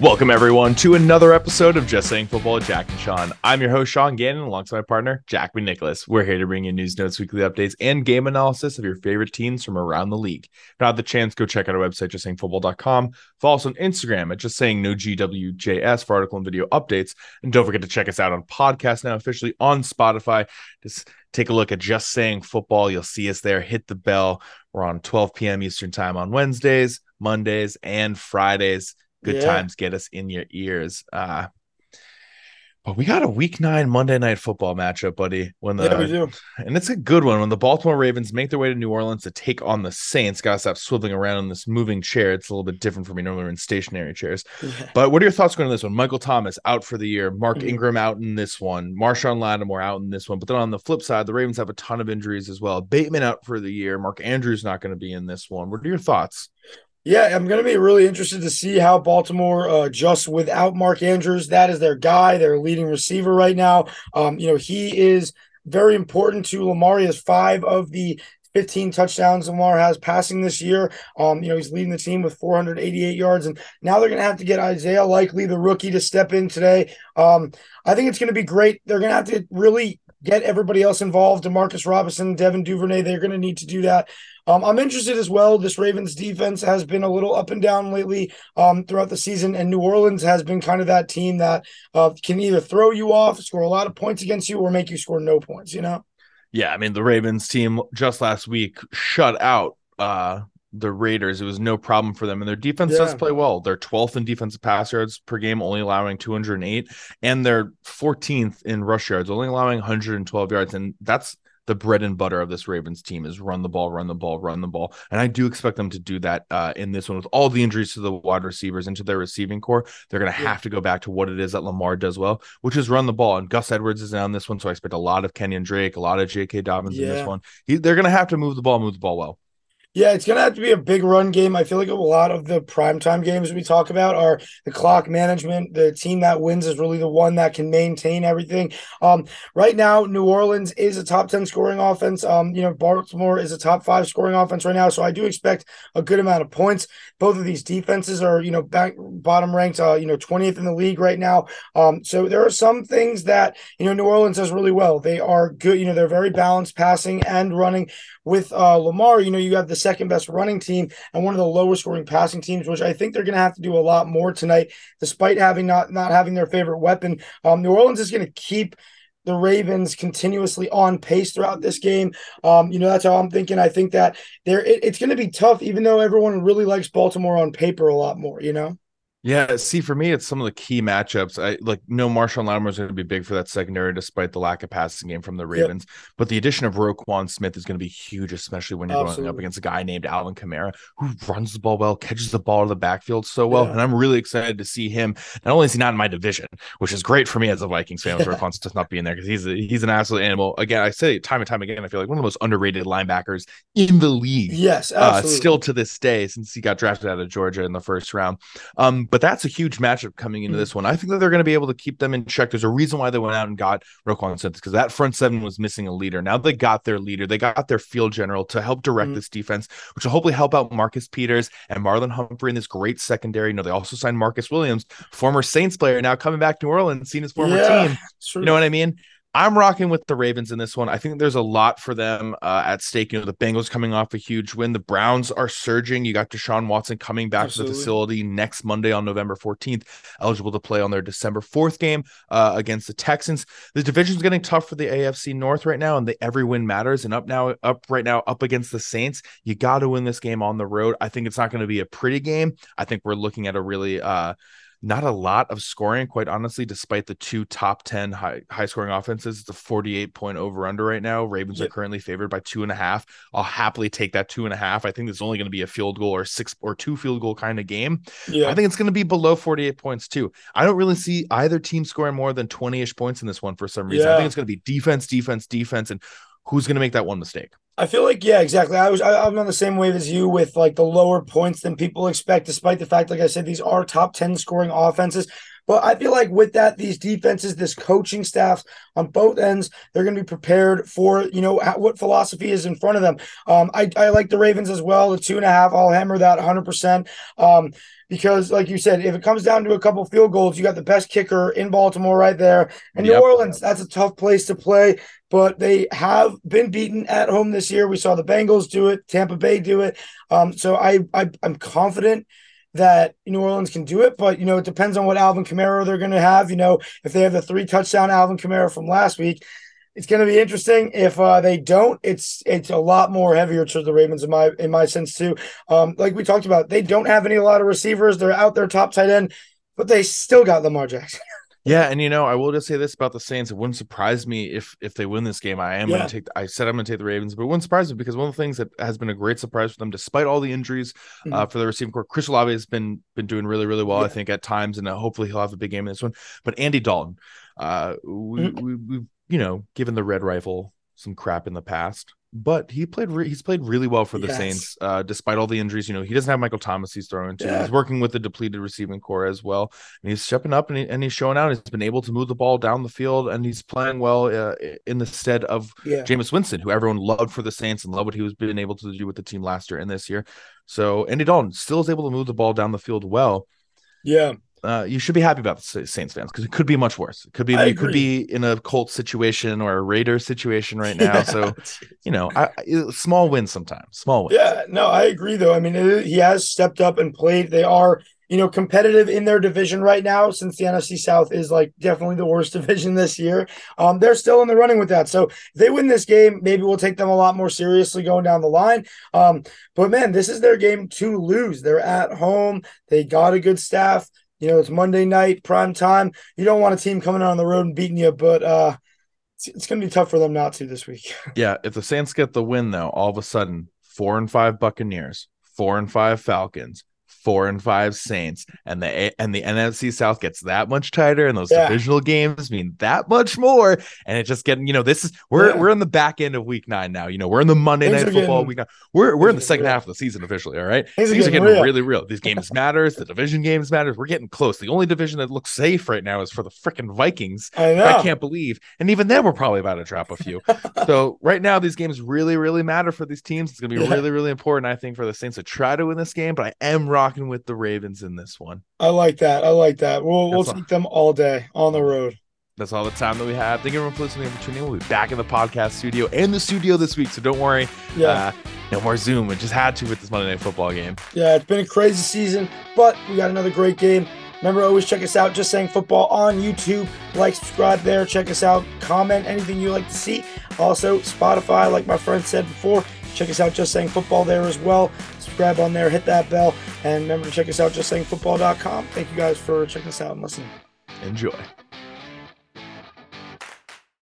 Welcome, everyone, to another episode of Just Saying Football Jack and Sean. I'm your host, Sean Gannon, alongside my partner, Jack McNicholas. We're here to bring you news notes, weekly updates, and game analysis of your favorite teams from around the league. If you have the chance, go check out our website, justsayingfootball.com. Follow us on Instagram at Just Saying No GWJS for article and video updates. And don't forget to check us out on podcast now, officially on Spotify. Just take a look at Just Saying Football. You'll see us there. Hit the bell. We're on 12 p.m. Eastern Time on Wednesdays, Mondays, and Fridays good yeah. times get us in your ears. Uh, but we got a week nine Monday night football matchup, buddy. When the yeah, we do. and it's a good one when the Baltimore Ravens make their way to New Orleans to take on the Saints. Gotta stop swiveling around in this moving chair. It's a little bit different for me. Normally we're in stationary chairs. Yeah. But what are your thoughts going on this one? Michael Thomas out for the year. Mark mm-hmm. Ingram out in this one. Marshon Lattimore out in this one. But then on the flip side, the Ravens have a ton of injuries as well. Bateman out for the year. Mark Andrews not going to be in this one. What are your thoughts? Yeah, I'm going to be really interested to see how Baltimore uh, adjusts without Mark Andrews. That is their guy, their leading receiver right now. Um, you know, he is very important to Lamar. He has five of the 15 touchdowns Lamar has passing this year. Um, you know, he's leading the team with 488 yards. And now they're going to have to get Isaiah Likely, the rookie, to step in today. Um, I think it's going to be great. They're going to have to really get everybody else involved. Demarcus Robinson, Devin Duvernay, they're going to need to do that. Um, I'm interested as well. This Ravens defense has been a little up and down lately um, throughout the season, and New Orleans has been kind of that team that uh, can either throw you off, score a lot of points against you, or make you score no points. You know? Yeah, I mean the Ravens team just last week shut out uh, the Raiders. It was no problem for them, and their defense yeah. does play well. They're 12th in defensive pass yards per game, only allowing 208, and they're 14th in rush yards, only allowing 112 yards, and that's the bread and butter of this Ravens team is run the ball, run the ball, run the ball. And I do expect them to do that uh, in this one with all the injuries to the wide receivers and to their receiving core. They're going to have to go back to what it is that Lamar does well, which is run the ball. And Gus Edwards is on this one. So I expect a lot of Kenyan Drake, a lot of J.K. Dobbins yeah. in this one. He, they're going to have to move the ball, move the ball well. Yeah, it's gonna have to be a big run game. I feel like a lot of the primetime games we talk about are the clock management. The team that wins is really the one that can maintain everything. Um, right now, New Orleans is a top 10 scoring offense. Um, you know, Baltimore is a top five scoring offense right now. So I do expect a good amount of points. Both of these defenses are, you know, back bottom ranked, uh, you know, 20th in the league right now. Um, so there are some things that, you know, New Orleans does really well. They are good, you know, they're very balanced passing and running with uh, Lamar, you know, you have the second best running team and one of the lowest scoring passing teams, which I think they're going to have to do a lot more tonight, despite having not not having their favorite weapon. Um, New Orleans is going to keep the Ravens continuously on pace throughout this game. Um, you know, that's how I'm thinking. I think that there it, it's going to be tough, even though everyone really likes Baltimore on paper a lot more. You know. Yeah, see, for me, it's some of the key matchups. I like no Marshon Lattimore is going to be big for that secondary, despite the lack of passing game from the Ravens. Yep. But the addition of Roquan Smith is going to be huge, especially when you're Absolutely. going up against a guy named Alvin Kamara who runs the ball well, catches the ball in the backfield so well. Yeah. And I'm really excited to see him. Not only is he not in my division, which is great for me as a Vikings fan, with Roquan Smith not being there because he's a, he's an absolute animal. Again, I say it time and time again. I feel like one of the most underrated linebackers in the league. Yes, uh, still to this day, since he got drafted out of Georgia in the first round. Um, but that's a huge matchup coming into mm-hmm. this one. I think that they're going to be able to keep them in check. There's a reason why they went out and got Roquan Smith because that front seven was missing a leader. Now they got their leader, they got their field general to help direct mm-hmm. this defense, which will hopefully help out Marcus Peters and Marlon Humphrey in this great secondary. You know, they also signed Marcus Williams, former Saints player, now coming back to New Orleans, seen his former yeah, team. You know what I mean? I'm rocking with the Ravens in this one. I think there's a lot for them uh, at stake. You know, the Bengals coming off a huge win. The Browns are surging. You got Deshaun Watson coming back Absolutely. to the facility next Monday on November 14th, eligible to play on their December 4th game uh, against the Texans. The division's getting tough for the AFC North right now, and the every win matters. And up now, up right now, up against the Saints, you got to win this game on the road. I think it's not going to be a pretty game. I think we're looking at a really uh, not a lot of scoring, quite honestly, despite the two top 10 high, high scoring offenses. It's a 48 point over under right now. Ravens yep. are currently favored by two and a half. I'll happily take that two and a half. I think it's only going to be a field goal or six or two field goal kind of game. Yeah. I think it's going to be below 48 points too. I don't really see either team scoring more than 20 ish points in this one for some reason. Yeah. I think it's going to be defense, defense, defense. And who's going to make that one mistake? I feel like yeah, exactly. I was I, am on the same wave as you with like the lower points than people expect, despite the fact, like I said, these are top ten scoring offenses. But I feel like with that, these defenses, this coaching staff on both ends, they're going to be prepared for you know what philosophy is in front of them. Um, I I like the Ravens as well. The two and a half, I'll hammer that 100. Um, percent because, like you said, if it comes down to a couple field goals, you got the best kicker in Baltimore right there. And yep. New Orleans, that's a tough place to play, but they have been beaten at home this year. We saw the Bengals do it, Tampa Bay do it. Um, so I, I I'm confident that New Orleans can do it, but you know, it depends on what Alvin Kamara they're going to have. You know, if they have the three touchdown Alvin Kamara from last week, it's going to be interesting. If uh, they don't, it's it's a lot more heavier to the Ravens in my in my sense too. Um, like we talked about, they don't have any a lot of receivers. They're out there top tight end, but they still got Lamar Jackson. Yeah, and you know, I will just say this about the Saints: it wouldn't surprise me if if they win this game. I am yeah. going to take. I said I'm going to take the Ravens, but it wouldn't surprise me because one of the things that has been a great surprise for them, despite all the injuries mm-hmm. uh, for the receiving core, Chris Olave has been been doing really really well. Yeah. I think at times, and uh, hopefully he'll have a big game in this one. But Andy Dalton, uh, we, mm-hmm. we, we've you know, given the red rifle some crap in the past, but he played re- he's played really well for the yes. Saints uh, despite all the injuries. You know, he doesn't have Michael Thomas he's throwing to. Yeah. He's working with the depleted receiving core as well, and he's stepping up and, he, and he's showing out. He's been able to move the ball down the field, and he's playing well uh, in the stead of yeah. Jameis Winston, who everyone loved for the Saints and loved what he was been able to do with the team last year and this year. So Andy Dalton still is able to move the ball down the field well. Yeah uh, you should be happy about the Saints fans because it could be much worse. It could be it could be in a Colts situation or a Raider situation right now. Yeah, so, you know, I, small wins sometimes. Small wins. Yeah, no, I agree though. I mean, it, he has stepped up and played. They are, you know, competitive in their division right now. Since the NFC South is like definitely the worst division this year, um, they're still in the running with that. So if they win this game, maybe we'll take them a lot more seriously going down the line. Um, but man, this is their game to lose. They're at home. They got a good staff you know, it's Monday night, prime time. You don't want a team coming out on the road and beating you, but uh, it's, it's going to be tough for them not to this week. yeah, if the Saints get the win, though, all of a sudden, four and five Buccaneers, four and five Falcons, four and five Saints, and the and the NFC South gets that much tighter, and those yeah. divisional games mean that much more. And it's just getting, you know, this is we're yeah. we're in the back end of week nine now. You know, we're in the Monday Things night football getting, week nine. We're we're in the second real. half of the season officially. All right, Things, Things are getting, real. really real. These games matters. The division games matters. We're getting close. The only division that looks safe right now is for the freaking Vikings. I know. I can't believe, and even then, we're probably about to drop a few. so right now, these games really really matter for these teams. It's gonna be yeah. really really important, I think, for the Saints to try to win this game. But I am rocking with the Ravens in this one. I like that. I like that. We'll we'll take them all day on the road. That's all the time that we have. Thank you everyone for listening and tuning in. We'll be back in the podcast studio and the studio this week, so don't worry. Yeah. Uh, no more Zoom. We just had to with this Monday Night Football game. Yeah, it's been a crazy season, but we got another great game. Remember, always check us out, Just Saying Football on YouTube. Like, subscribe there, check us out, comment anything you like to see. Also, Spotify, like my friend said before, check us out, Just Saying Football there as well subscribe on there, hit that bell, and remember to check us out, justsayingfootball.com. Thank you guys for checking us out and listening. Enjoy.